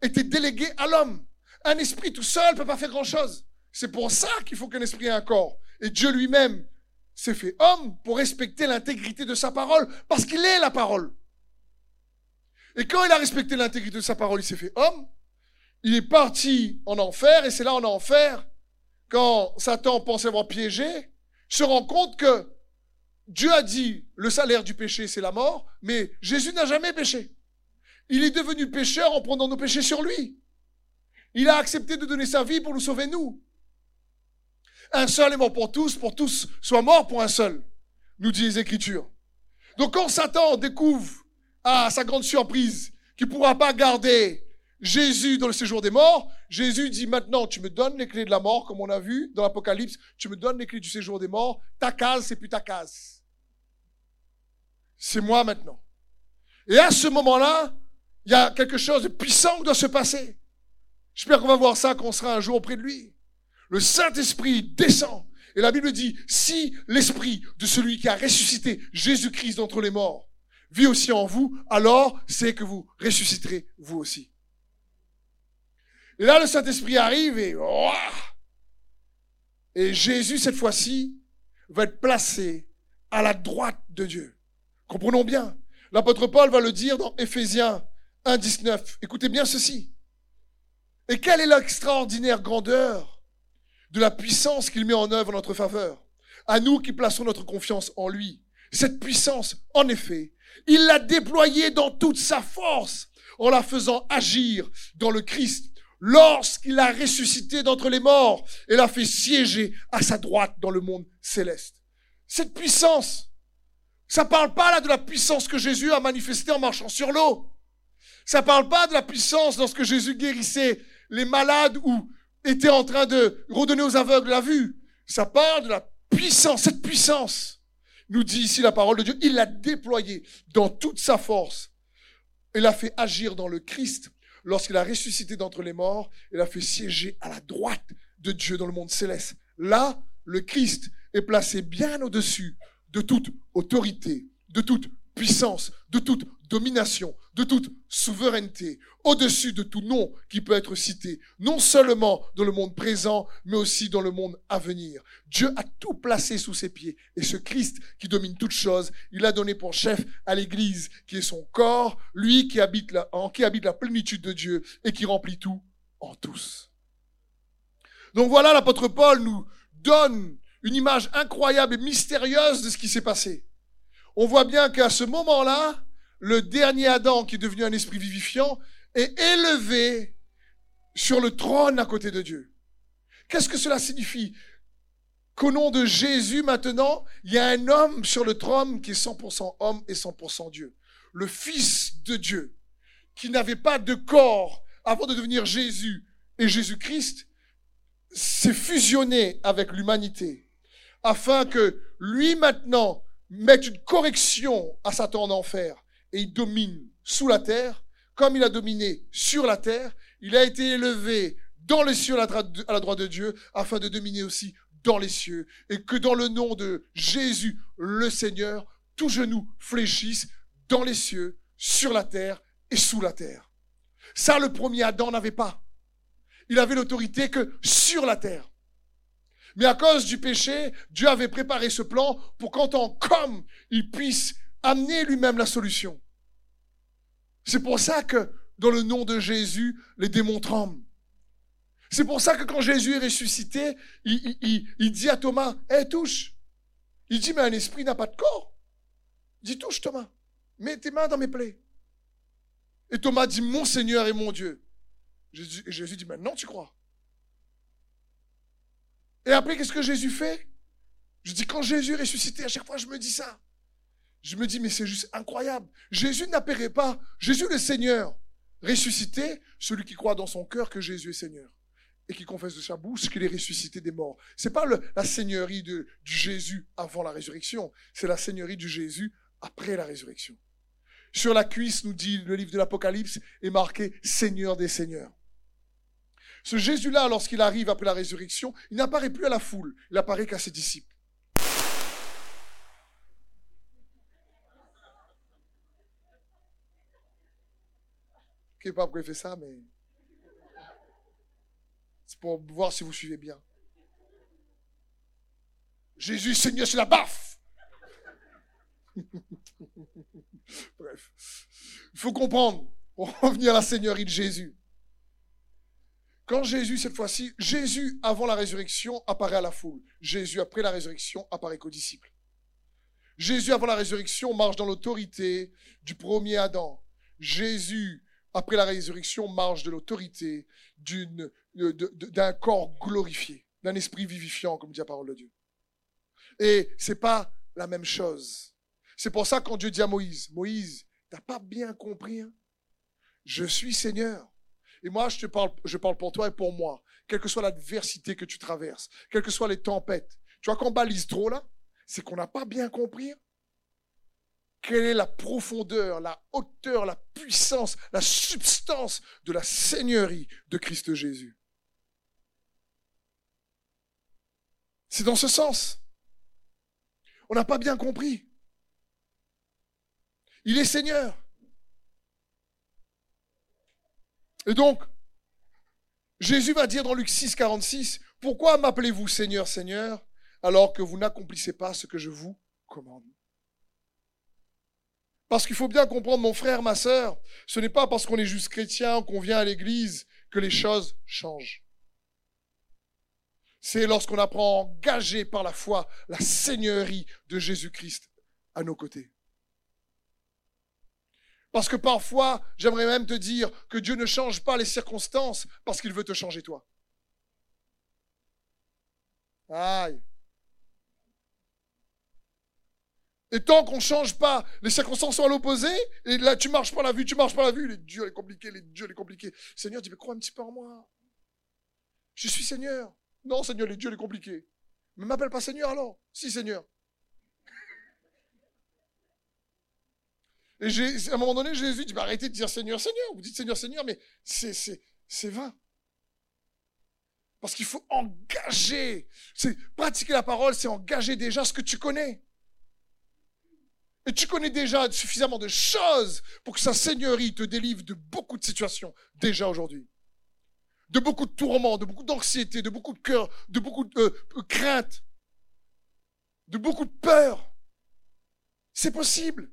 était déléguée à l'homme. Un esprit tout seul ne peut pas faire grand-chose. C'est pour ça qu'il faut qu'un esprit ait un corps. Et Dieu lui-même s'est fait homme pour respecter l'intégrité de sa parole, parce qu'il est la parole. Et quand il a respecté l'intégrité de sa parole, il s'est fait homme. Il est parti en enfer, et c'est là en enfer, quand Satan pensait avoir piégé, se rend compte que Dieu a dit le salaire du péché, c'est la mort, mais Jésus n'a jamais péché. Il est devenu pécheur en prenant nos péchés sur lui. Il a accepté de donner sa vie pour nous sauver nous. Un seul est mort pour tous, pour tous soit mort pour un seul, nous disent les Écritures. Donc quand Satan découvre, à sa grande surprise, qu'il ne pourra pas garder Jésus dans le séjour des morts, Jésus dit maintenant, tu me donnes les clés de la mort, comme on a vu dans l'Apocalypse, tu me donnes les clés du séjour des morts, ta case, c'est plus ta case. C'est moi maintenant. Et à ce moment-là, il y a quelque chose de puissant qui doit se passer. J'espère qu'on va voir ça quand on sera un jour auprès de lui. Le Saint-Esprit descend. Et la Bible dit, si l'Esprit de celui qui a ressuscité Jésus-Christ d'entre les morts vit aussi en vous, alors c'est que vous ressusciterez vous aussi. Et là, le Saint-Esprit arrive et, et Jésus, cette fois-ci, va être placé à la droite de Dieu. Comprenons bien. L'apôtre Paul va le dire dans Éphésiens 1, 19. Écoutez bien ceci. Et quelle est l'extraordinaire grandeur de la puissance qu'il met en œuvre en notre faveur? À nous qui plaçons notre confiance en lui. Cette puissance, en effet, il l'a déployée dans toute sa force en la faisant agir dans le Christ lorsqu'il a ressuscité d'entre les morts et l'a fait siéger à sa droite dans le monde céleste. Cette puissance, ça parle pas là de la puissance que Jésus a manifestée en marchant sur l'eau. Ça parle pas de la puissance lorsque Jésus guérissait les malades ou était en train de redonner aux aveugles la vue. Ça parle de la puissance, cette puissance, nous dit ici la parole de Dieu, il l'a déployée dans toute sa force et l'a fait agir dans le Christ lorsqu'il a ressuscité d'entre les morts et l'a fait siéger à la droite de Dieu dans le monde céleste. Là, le Christ est placé bien au-dessus de toute autorité, de toute puissance, de toute domination, de toute souveraineté, au-dessus de tout nom qui peut être cité, non seulement dans le monde présent, mais aussi dans le monde à venir. Dieu a tout placé sous ses pieds. Et ce Christ qui domine toutes choses, il a donné pour chef à l'Église, qui est son corps, lui qui habite la, en qui habite la plénitude de Dieu et qui remplit tout en tous. Donc voilà, l'apôtre Paul nous donne une image incroyable et mystérieuse de ce qui s'est passé on voit bien qu'à ce moment-là, le dernier Adam, qui est devenu un esprit vivifiant, est élevé sur le trône à côté de Dieu. Qu'est-ce que cela signifie? Qu'au nom de Jésus, maintenant, il y a un homme sur le trône qui est 100% homme et 100% Dieu. Le Fils de Dieu, qui n'avait pas de corps avant de devenir Jésus et Jésus-Christ, s'est fusionné avec l'humanité, afin que lui maintenant mettre une correction à Satan en enfer et il domine sous la terre, comme il a dominé sur la terre, il a été élevé dans les cieux à la droite de Dieu afin de dominer aussi dans les cieux et que dans le nom de Jésus le Seigneur, tout genou fléchisse dans les cieux, sur la terre et sous la terre. Ça, le premier Adam n'avait pas. Il avait l'autorité que sur la terre. Mais à cause du péché, Dieu avait préparé ce plan pour qu'en tant qu'homme, il puisse amener lui-même la solution. C'est pour ça que dans le nom de Jésus, les démons tremblent. C'est pour ça que quand Jésus est ressuscité, il, dit à Thomas, hé, touche. Il dit, mais un esprit n'a pas de corps. Il dit, touche Thomas, mets tes mains dans mes plaies. Et Thomas dit, mon Seigneur et mon Dieu. Jésus, Jésus dit, maintenant tu crois. Et après, qu'est-ce que Jésus fait? Je dis, quand Jésus est ressuscité, à chaque fois, je me dis ça. Je me dis, mais c'est juste incroyable. Jésus n'apparaît pas. Jésus le Seigneur. Ressuscité, celui qui croit dans son cœur que Jésus est Seigneur. Et qui confesse de sa bouche qu'il est ressuscité des morts. C'est pas la seigneurie de, du Jésus avant la résurrection. C'est la seigneurie du Jésus après la résurrection. Sur la cuisse, nous dit le livre de l'Apocalypse, est marqué Seigneur des Seigneurs. Ce Jésus-là, lorsqu'il arrive après la résurrection, il n'apparaît plus à la foule, il apparaît qu'à ses disciples. Je sais pas fait ça, mais c'est pour voir si vous suivez bien. Jésus, Seigneur, c'est la baffe. Bref, il faut comprendre, pour revenir à la Seigneurie de Jésus. Quand Jésus, cette fois-ci, Jésus avant la résurrection apparaît à la foule. Jésus après la résurrection apparaît qu'aux disciples. Jésus avant la résurrection marche dans l'autorité du premier Adam. Jésus après la résurrection marche de l'autorité d'un corps glorifié, d'un esprit vivifiant, comme dit la parole de Dieu. Et c'est pas la même chose. C'est pour ça quand Dieu dit à Moïse, Moïse, t'as pas bien compris, hein? je suis Seigneur. Et moi, je te parle, je parle pour toi et pour moi. Quelle que soit l'adversité que tu traverses, quelles que soient les tempêtes. Tu vois qu'on balise trop là, c'est qu'on n'a pas bien compris. Hein? Quelle est la profondeur, la hauteur, la puissance, la substance de la seigneurie de Christ Jésus? C'est dans ce sens. On n'a pas bien compris. Il est Seigneur. Et donc, Jésus va dire dans Luc 6, 46, Pourquoi m'appelez-vous Seigneur, Seigneur, alors que vous n'accomplissez pas ce que je vous commande? Parce qu'il faut bien comprendre, mon frère, ma sœur, ce n'est pas parce qu'on est juste chrétien, qu'on vient à l'église, que les choses changent. C'est lorsqu'on apprend à engager par la foi la seigneurie de Jésus-Christ à nos côtés. Parce que parfois, j'aimerais même te dire que Dieu ne change pas les circonstances parce qu'il veut te changer toi. Aïe. Et tant qu'on ne change pas, les circonstances sont à l'opposé, et là tu marches pas la vue, tu marches pas la vue, les dieux les compliqués, les dieux les compliqués. Seigneur dit, mais crois un petit peu en moi. Je suis Seigneur. Non, Seigneur, les dieux les compliqués. Mais m'appelle pas Seigneur alors. Si, Seigneur. Et à un moment donné, Jésus dit, bah, arrêtez de dire Seigneur, Seigneur. Vous dites Seigneur, Seigneur, mais c'est, vain. Parce qu'il faut engager. Pratiquer la parole, c'est engager déjà ce que tu connais. Et tu connais déjà suffisamment de choses pour que sa seigneurie te délivre de beaucoup de situations, déjà aujourd'hui. De beaucoup de tourments, de beaucoup d'anxiété, de beaucoup de cœur, de beaucoup de euh, crainte, de beaucoup de peur. C'est possible.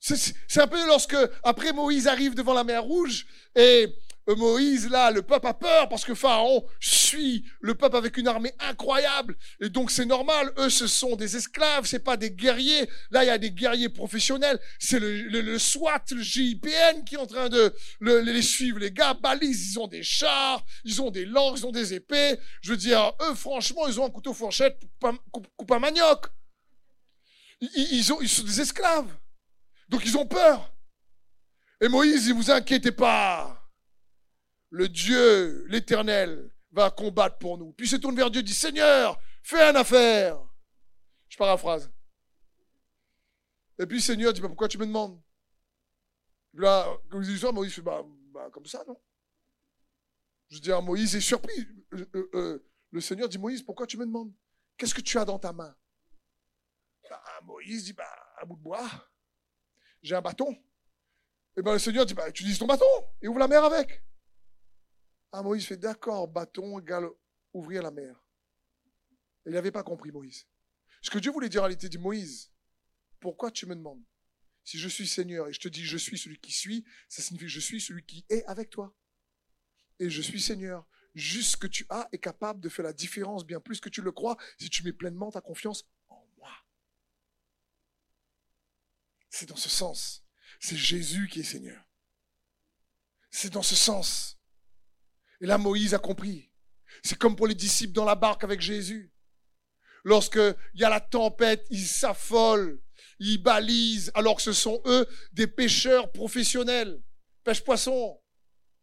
C'est un peu lorsque, après Moïse arrive devant la mer Rouge, et euh, Moïse, là, le peuple a peur parce que Pharaon suit le peuple avec une armée incroyable. Et donc c'est normal, eux, ce sont des esclaves, c'est pas des guerriers. Là, il y a des guerriers professionnels. C'est le, le, SWAT, le GIPN qui est en train de les suivre. Les gars balisent, ils ont des chars, ils ont des langues, ils ont des épées. Je veux dire, eux, franchement, ils ont un couteau fourchette pour couper un manioc. ils, ont, ils sont des esclaves. Donc ils ont peur. Et Moïse, il vous inquiétez pas. Le Dieu, l'éternel, va combattre pour nous. Puis il se tourne vers Dieu dit, Seigneur, fais une affaire. Je paraphrase. Et puis Seigneur dit, bah, pourquoi tu me demandes? Là, comme je dis Moïse fait, bah, bah, comme ça, non? Je dis à Moïse est surpris. Euh, euh, euh, le Seigneur dit, Moïse, pourquoi tu me demandes? Qu'est-ce que tu as dans ta main? Moïse dit, bah, un bout de bois j'ai un bâton. Et bien le Seigneur dit, bah, utilises ton bâton et ouvre la mer avec. Ah, Moïse fait, d'accord, bâton égale ouvrir la mer. il n'avait pas compris, Moïse. Ce que Dieu voulait dire en réalité, dit Moïse, pourquoi tu me demandes? Si je suis Seigneur et je te dis je suis celui qui suis, ça signifie je suis celui qui est avec toi. Et je suis Seigneur. Juste ce que tu as est capable de faire la différence bien plus que tu le crois si tu mets pleinement ta confiance C'est dans ce sens. C'est Jésus qui est Seigneur. C'est dans ce sens. Et là, Moïse a compris. C'est comme pour les disciples dans la barque avec Jésus. Lorsque il y a la tempête, ils s'affolent, ils balisent, alors que ce sont eux des pêcheurs professionnels. Pêche-poisson,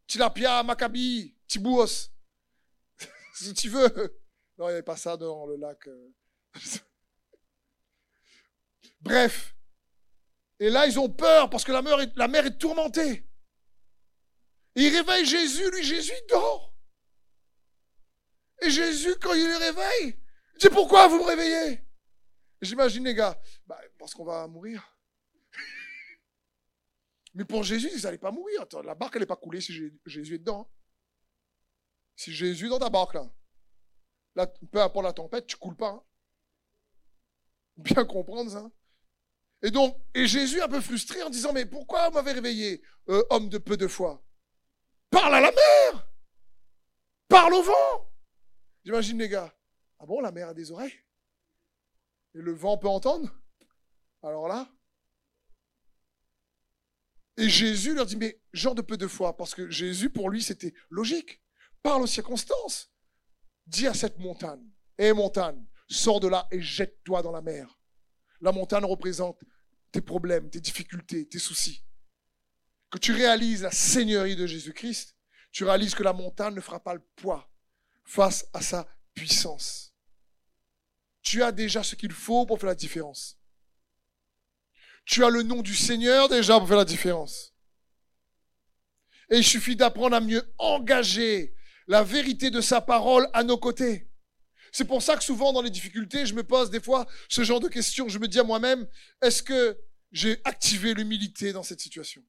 tilapia, maccabi, tibouos. si tu veux. Non, il n'y avait pas ça dans le lac. Euh. Bref, et là, ils ont peur parce que la mer est tourmentée. Et ils réveillent Jésus, lui, Jésus dort. Et Jésus, quand il les réveille, il dit Pourquoi vous me réveillez? J'imagine les gars, bah, parce qu'on va mourir. Mais pour Jésus, ils n'allaient pas mourir. La barque, elle n'est pas coulée si Jésus est dedans. Hein. Si Jésus est dans ta barque, là, peu importe la tempête, tu coules pas. Hein. Bien comprendre ça. Et donc, et Jésus un peu frustré en disant, mais pourquoi vous m'avez réveillé, euh, homme de peu de foi? Parle à la mer Parle au vent J'imagine les gars, ah bon, la mer a des oreilles? Et le vent peut entendre? Alors là Et Jésus leur dit, mais genre de peu de foi, parce que Jésus, pour lui, c'était logique. Parle aux circonstances. Dis à cette montagne, hé montagne, sors de là et jette-toi dans la mer. La montagne représente tes problèmes, tes difficultés, tes soucis. Que tu réalises la seigneurie de Jésus-Christ, tu réalises que la montagne ne fera pas le poids face à sa puissance. Tu as déjà ce qu'il faut pour faire la différence. Tu as le nom du Seigneur déjà pour faire la différence. Et il suffit d'apprendre à mieux engager la vérité de sa parole à nos côtés. C'est pour ça que souvent dans les difficultés, je me pose des fois ce genre de questions. Je me dis à moi-même, est-ce que j'ai activé l'humilité dans cette situation?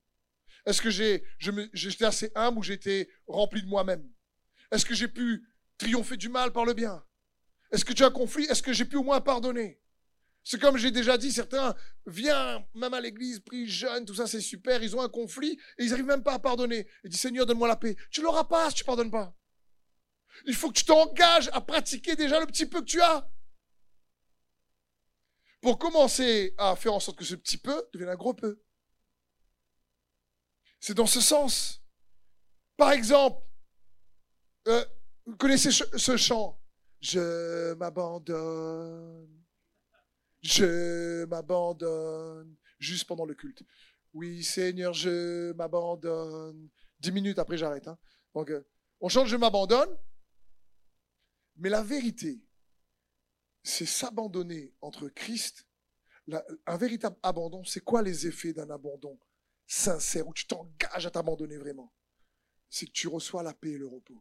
Est-ce que j'étais assez humble ou j'étais rempli de moi-même? Est-ce que j'ai pu triompher du mal par le bien? Est-ce que tu as conflit Est-ce que j'ai pu au moins pardonner? C'est comme j'ai déjà dit, certains viennent même à l'église, prient jeune, tout ça c'est super, ils ont un conflit et ils n'arrivent même pas à pardonner. Ils disent Seigneur, donne-moi la paix. Tu l'auras pas si tu pardonnes pas. Il faut que tu t'engages à pratiquer déjà le petit peu que tu as. Pour commencer à faire en sorte que ce petit peu devienne un gros peu. C'est dans ce sens. Par exemple, euh, vous connaissez ce chant? Je m'abandonne. Je m'abandonne. Juste pendant le culte. Oui, Seigneur, je m'abandonne. Dix minutes après, j'arrête. Hein. Donc, euh, on chante Je m'abandonne. Mais la vérité, c'est s'abandonner entre Christ. un véritable abandon, c'est quoi les effets d'un abandon? Sincère, où tu t'engages à t'abandonner vraiment C'est que tu reçois la paix et le repos.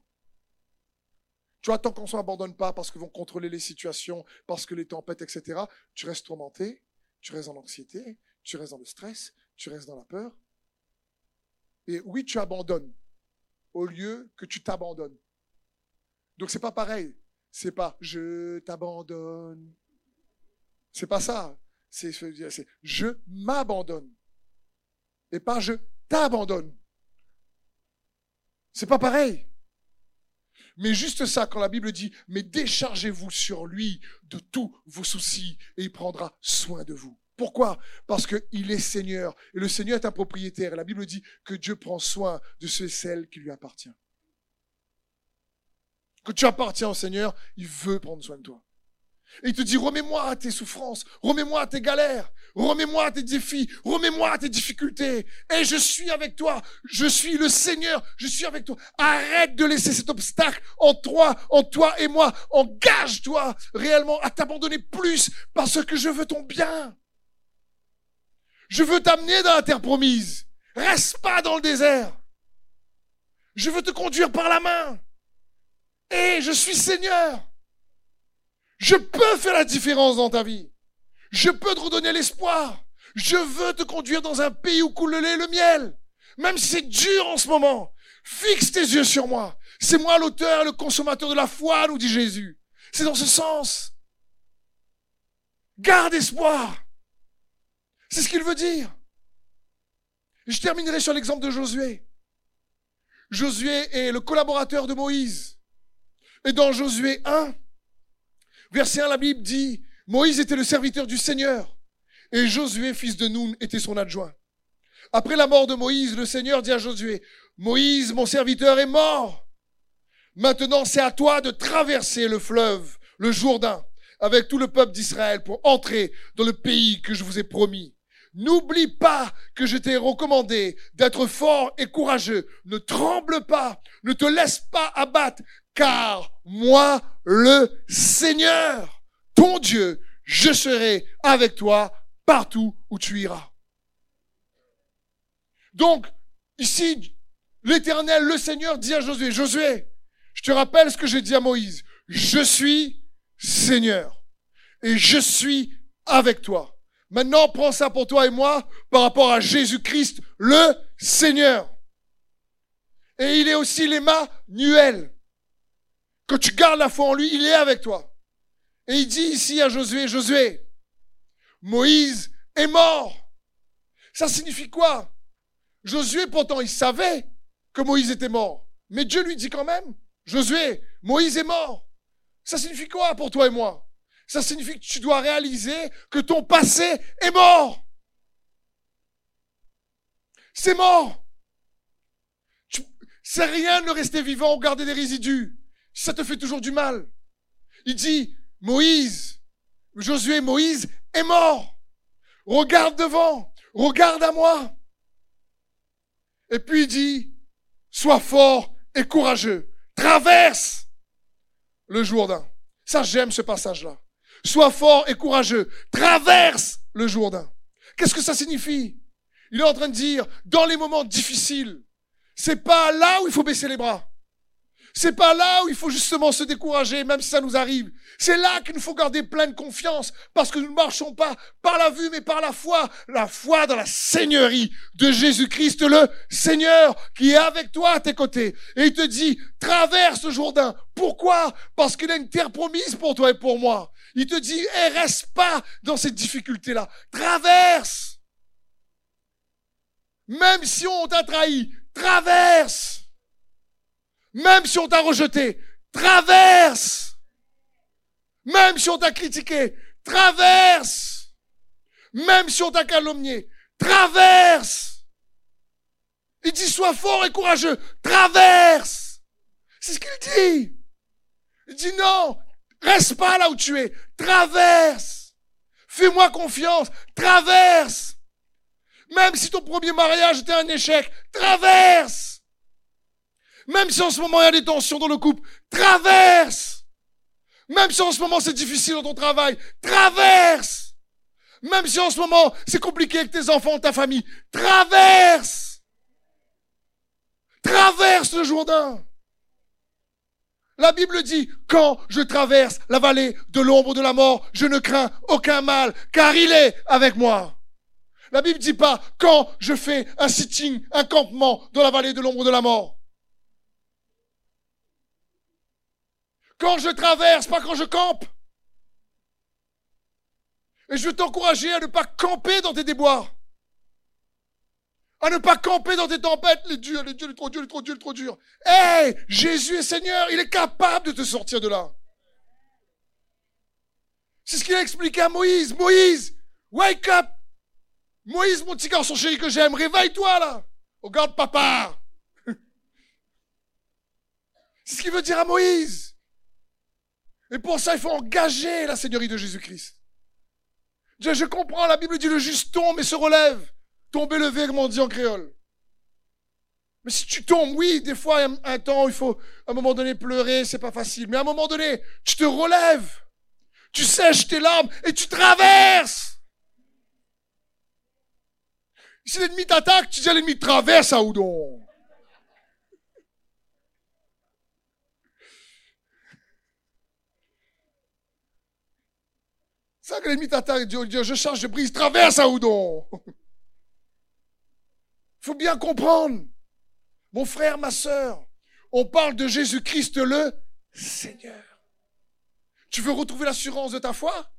Tu vois, tant qu'on ne s'abandonne pas parce qu'ils vont contrôler les situations, parce que les tempêtes, etc., tu restes tourmenté, tu restes dans l'anxiété, tu restes dans le stress, tu restes dans la peur. Et oui, tu abandonnes au lieu que tu t'abandonnes. Donc c'est pas pareil. C'est pas je t'abandonne. C'est pas ça. C'est je m'abandonne. Et pas je t'abandonne. C'est pas pareil. Mais juste ça, quand la Bible dit, mais déchargez-vous sur lui de tous vos soucis et il prendra soin de vous. Pourquoi? Parce qu'il est Seigneur et le Seigneur est un propriétaire. La Bible dit que Dieu prend soin de ceux et celles qui lui appartiennent que tu appartiens au Seigneur, il veut prendre soin de toi. Et il te dit, remets-moi à tes souffrances, remets-moi à tes galères, remets-moi à tes défis, remets-moi à tes difficultés. Et je suis avec toi, je suis le Seigneur, je suis avec toi. Arrête de laisser cet obstacle en toi, en toi et moi. Engage-toi réellement à t'abandonner plus parce que je veux ton bien. Je veux t'amener dans la terre promise. Reste pas dans le désert. Je veux te conduire par la main. Et je suis Seigneur. Je peux faire la différence dans ta vie. Je peux te redonner l'espoir. Je veux te conduire dans un pays où coule le lait et le miel. Même si c'est dur en ce moment. Fixe tes yeux sur moi. C'est moi l'auteur, le consommateur de la foi, nous dit Jésus. C'est dans ce sens. Garde espoir. C'est ce qu'il veut dire. Je terminerai sur l'exemple de Josué. Josué est le collaborateur de Moïse. Et dans Josué 1, verset 1, la Bible dit, Moïse était le serviteur du Seigneur et Josué, fils de Noun, était son adjoint. Après la mort de Moïse, le Seigneur dit à Josué, Moïse, mon serviteur, est mort. Maintenant, c'est à toi de traverser le fleuve, le Jourdain, avec tout le peuple d'Israël pour entrer dans le pays que je vous ai promis. N'oublie pas que je t'ai recommandé d'être fort et courageux. Ne tremble pas, ne te laisse pas abattre, car moi, le Seigneur, ton Dieu, je serai avec toi partout où tu iras. Donc, ici, l'Éternel, le Seigneur, dit à Josué, Josué, je te rappelle ce que j'ai dit à Moïse, je suis Seigneur et je suis avec toi. Maintenant, prends ça pour toi et moi par rapport à Jésus-Christ, le Seigneur. Et il est aussi l'Emmanuel. Que tu gardes la foi en lui, il est avec toi. Et il dit ici à Josué, Josué, Moïse est mort. Ça signifie quoi? Josué, pourtant, il savait que Moïse était mort. Mais Dieu lui dit quand même, Josué, Moïse est mort. Ça signifie quoi pour toi et moi? Ça signifie que tu dois réaliser que ton passé est mort. C'est mort. C'est rien de rester vivant ou garder des résidus. Ça te fait toujours du mal. Il dit, Moïse, Josué, Moïse est mort. Regarde devant, regarde à moi. Et puis il dit, sois fort et courageux. Traverse le Jourdain. Ça, j'aime ce passage-là. Sois fort et courageux. Traverse le Jourdain. Qu'est-ce que ça signifie? Il est en train de dire, dans les moments difficiles, c'est pas là où il faut baisser les bras. C'est pas là où il faut justement se décourager, même si ça nous arrive. C'est là qu'il nous faut garder pleine confiance, parce que nous ne marchons pas par la vue, mais par la foi. La foi dans la Seigneurie de Jésus-Christ, le Seigneur, qui est avec toi à tes côtés. Et il te dit, traverse le Jourdain. Pourquoi? Parce qu'il a une terre promise pour toi et pour moi. Il te dit, eh, reste pas dans cette difficulté-là. Traverse. Même si on t'a trahi, traverse. Même si on t'a rejeté, traverse. Même si on t'a critiqué, traverse. Même si on t'a calomnié, traverse. Il dit, sois fort et courageux, traverse. C'est ce qu'il dit. Il dit, non, reste pas là où tu es, traverse. Fais-moi confiance, traverse. Même si ton premier mariage était un échec, traverse. Même si en ce moment il y a des tensions dans le couple, traverse. Même si en ce moment c'est difficile dans ton travail, traverse. Même si en ce moment c'est compliqué avec tes enfants, ta famille, traverse. Traverse le Jourdain. La Bible dit, quand je traverse la vallée de l'ombre de la mort, je ne crains aucun mal, car il est avec moi. La Bible dit pas, quand je fais un sitting, un campement dans la vallée de l'ombre de la mort. Quand je traverse, pas quand je campe. Et je veux t'encourager à ne pas camper dans tes déboires. À ne pas camper dans tes tempêtes. Les dieux, les dieux, les trop dur, les trop dur, les trop dur. Hé, Jésus est Seigneur, il est capable de te sortir de là. C'est ce qu'il a expliqué à Moïse. Moïse, wake up. Moïse, mon petit garçon chéri que j'aime, réveille-toi là. Regarde papa. C'est ce qu'il veut dire à Moïse. Et pour ça, il faut engager la Seigneurie de Jésus-Christ. Je, je, comprends, la Bible dit le juste tombe et se relève. Tomber, lever, comme on dit en créole. Mais si tu tombes, oui, des fois, un, un temps, il faut, à un moment donné, pleurer, c'est pas facile. Mais à un moment donné, tu te relèves. Tu sèches tes larmes et tu traverses. Si l'ennemi t'attaque, tu dis à l'ennemi, traverse à Oudon. Ça que l'ennemi t'attaque, Dieu, Dieu, je charge, je brise, traverse à Oudon. Il faut bien comprendre. Mon frère, ma sœur, on parle de Jésus-Christ le Seigneur. Tu veux retrouver l'assurance de ta foi?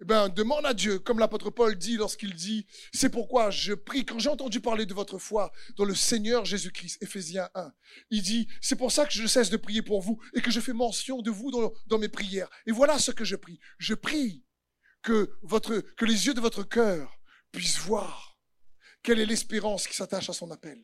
Eh bien, demande à Dieu, comme l'apôtre Paul dit lorsqu'il dit, c'est pourquoi je prie, quand j'ai entendu parler de votre foi dans le Seigneur Jésus-Christ, Ephésiens 1, il dit, c'est pour ça que je cesse de prier pour vous et que je fais mention de vous dans, dans mes prières. Et voilà ce que je prie. Je prie que, votre, que les yeux de votre cœur puissent voir quelle est l'espérance qui s'attache à son appel?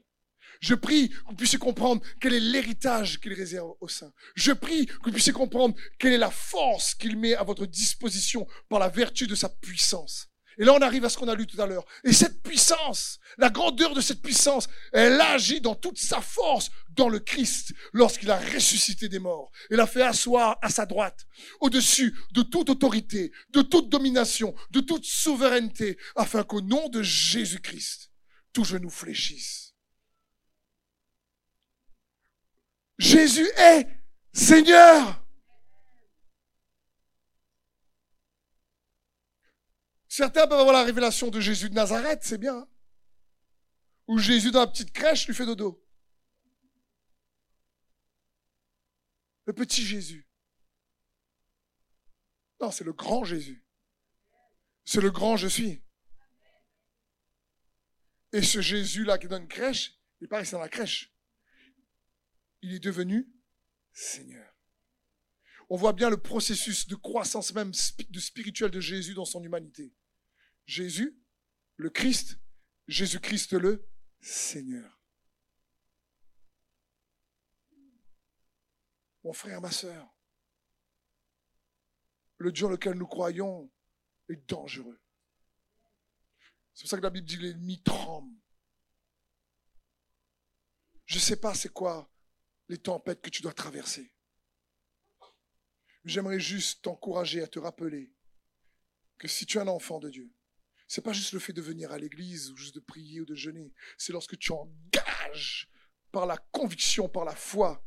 Je prie que vous puissiez comprendre quel est l'héritage qu'il réserve au sein. Je prie que vous puissiez comprendre quelle est la force qu'il met à votre disposition par la vertu de sa puissance. Et là, on arrive à ce qu'on a lu tout à l'heure. Et cette puissance, la grandeur de cette puissance, elle agit dans toute sa force dans le Christ lorsqu'il a ressuscité des morts et l'a fait asseoir à sa droite, au-dessus de toute autorité, de toute domination, de toute souveraineté, afin qu'au nom de Jésus-Christ, tout genou fléchisse. Jésus est Seigneur. Certains peuvent avoir la révélation de Jésus de Nazareth, c'est bien. Hein. Ou Jésus dans la petite crèche lui fait dodo. Le petit Jésus. Non, c'est le grand Jésus. C'est le grand je suis. Et ce Jésus-là qui donne une crèche, il paraît que c'est dans la crèche. Il est devenu Seigneur. On voit bien le processus de croissance même de spirituel de Jésus dans son humanité. Jésus, le Christ, Jésus-Christ le Seigneur. Mon frère, ma soeur, le Dieu en lequel nous croyons est dangereux. C'est pour ça que la Bible dit l'ennemi tremble. Je ne sais pas c'est quoi les tempêtes que tu dois traverser. J'aimerais juste t'encourager à te rappeler que si tu es un enfant de Dieu, c'est pas juste le fait de venir à l'église ou juste de prier ou de jeûner. C'est lorsque tu engages par la conviction, par la foi,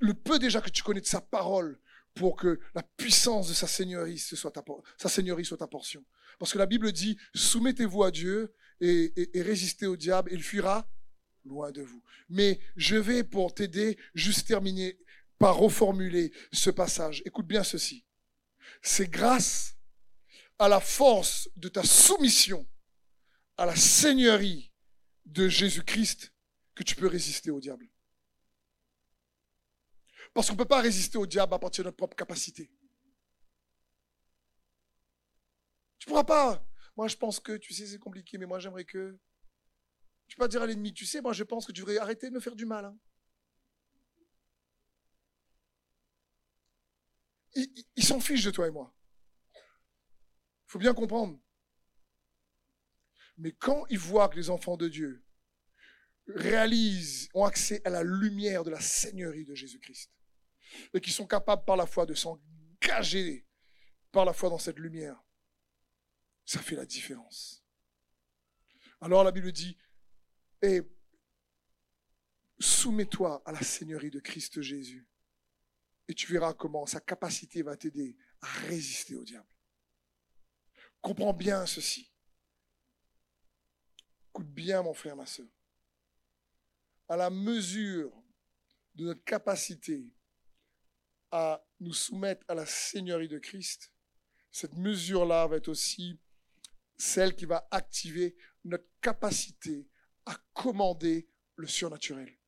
le peu déjà que tu connais de sa parole pour que la puissance de sa seigneurie soit ta, seigneurie soit ta portion. Parce que la Bible dit, soumettez-vous à Dieu et, et résistez au diable, il fuira loin de vous. Mais je vais, pour t'aider, juste terminer par reformuler ce passage. Écoute bien ceci. C'est grâce à la force de ta soumission à la seigneurie de Jésus-Christ que tu peux résister au diable. Parce qu'on ne peut pas résister au diable à partir de notre propre capacité. Tu ne pourras pas. Moi, je pense que, tu sais, c'est compliqué, mais moi, j'aimerais que. Tu peux pas dire à l'ennemi, tu sais, moi, je pense que tu devrais arrêter de me faire du mal. Hein. s'en fiche de toi et moi faut bien comprendre. Mais quand ils voient que les enfants de Dieu réalisent, ont accès à la lumière de la Seigneurie de Jésus-Christ, et qui sont capables par la foi de s'engager par la foi dans cette lumière, ça fait la différence. Alors la Bible dit, et soumets-toi à la Seigneurie de Christ Jésus, et tu verras comment sa capacité va t'aider à résister au diable. Comprends bien ceci. Écoute bien, mon frère, ma soeur. À la mesure de notre capacité à nous soumettre à la Seigneurie de Christ, cette mesure-là va être aussi celle qui va activer notre capacité à commander le surnaturel.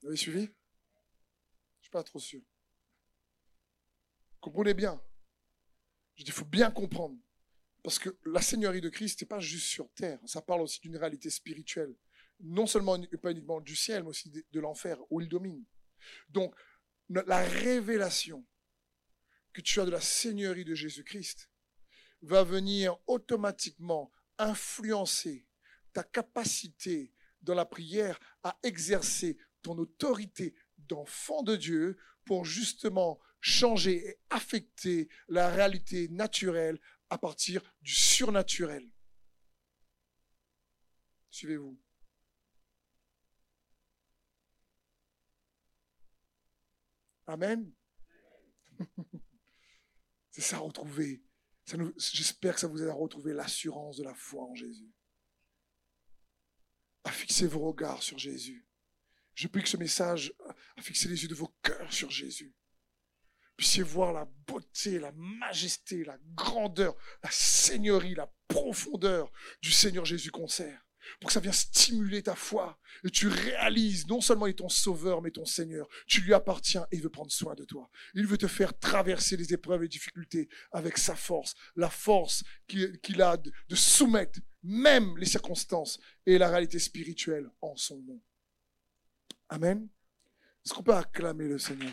Vous avez suivi? Je ne suis pas trop sûr. Comprenez bien. Il faut bien comprendre. Parce que la Seigneurie de Christ n'est pas juste sur terre. Ça parle aussi d'une réalité spirituelle. Non seulement, pas uniquement du ciel, mais aussi de, l'enfer, où il domine. Donc, la révélation que tu as de la Seigneurie de Jésus-Christ va venir automatiquement influencer ta capacité dans la prière à exercer ton autorité d'enfant de Dieu pour justement changer et affecter la réalité naturelle à partir du surnaturel. Suivez-vous. Amen. C'est ça, retrouver. J'espère que ça vous aide à retrouver l'assurance de la foi en Jésus. À fixer vos regards sur Jésus. Je prie que ce message a fixé les yeux de vos cœurs sur Jésus puissiez voir la beauté, la majesté, la grandeur, la seigneurie, la profondeur du Seigneur Jésus qu'on sert. Pour que ça vienne stimuler ta foi et tu réalises non seulement il est ton sauveur, mais ton Seigneur. Tu lui appartiens et il veut prendre soin de toi. Il veut te faire traverser les épreuves et les difficultés avec sa force, la force qu'il a de, soumettre même les circonstances et la réalité spirituelle en son nom. Amen. Est-ce qu'on peut acclamer le Seigneur,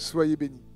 Soyez bénis.